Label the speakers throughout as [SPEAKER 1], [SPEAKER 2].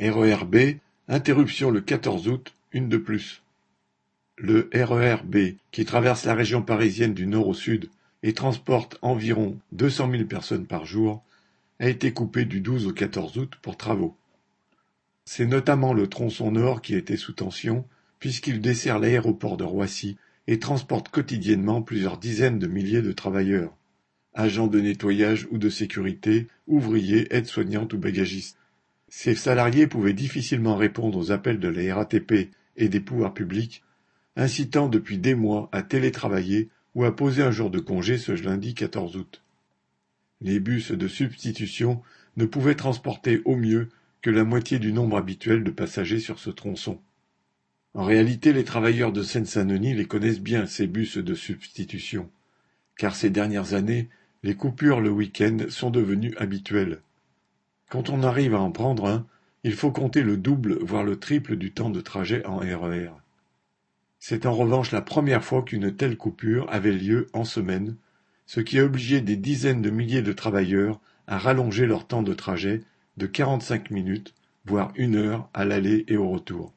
[SPEAKER 1] RER B, interruption le 14 août, une de plus. Le RER B, qui traverse la région parisienne du nord au sud et transporte environ 200 000 personnes par jour, a été coupé du 12 au 14 août pour travaux. C'est notamment le tronçon nord qui était sous tension, puisqu'il dessert l'aéroport de Roissy et transporte quotidiennement plusieurs dizaines de milliers de travailleurs, agents de nettoyage ou de sécurité, ouvriers, aides-soignantes ou bagagistes. Ces salariés pouvaient difficilement répondre aux appels de la RATP et des pouvoirs publics, incitant depuis des mois à télétravailler ou à poser un jour de congé ce lundi 14 août. Les bus de substitution ne pouvaient transporter au mieux que la moitié du nombre habituel de passagers sur ce tronçon. En réalité, les travailleurs de Seine-Saint-Denis les connaissent bien, ces bus de substitution, car ces dernières années, les coupures le week-end sont devenues habituelles. Quand on arrive à en prendre un, il faut compter le double, voire le triple du temps de trajet en RER. C'est en revanche la première fois qu'une telle coupure avait lieu en semaine, ce qui a obligé des dizaines de milliers de travailleurs à rallonger leur temps de trajet de quarante-cinq minutes, voire une heure, à l'aller et au retour.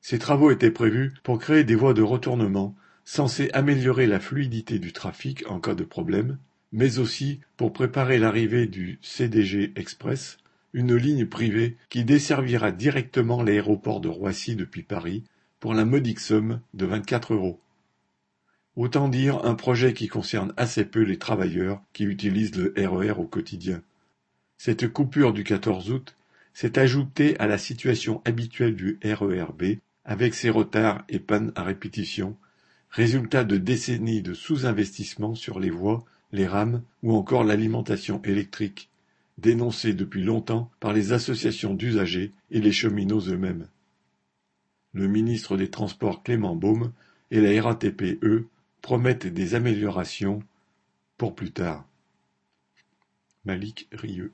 [SPEAKER 1] Ces travaux étaient prévus pour créer des voies de retournement censées améliorer la fluidité du trafic en cas de problème, mais aussi pour préparer l'arrivée du CDG Express, une ligne privée qui desservira directement l'aéroport de Roissy depuis Paris pour la modique somme de vingt-quatre euros. Autant dire un projet qui concerne assez peu les travailleurs qui utilisent le RER au quotidien. Cette coupure du 14 août s'est ajoutée à la situation habituelle du RERB, avec ses retards et pannes à répétition, résultat de décennies de sous-investissement sur les voies, les rames ou encore l'alimentation électrique, dénoncée depuis longtemps par les associations d'usagers et les cheminots eux-mêmes. Le ministre des Transports Clément Beaume et la RATP, promettent des améliorations pour plus tard. Malik Rieux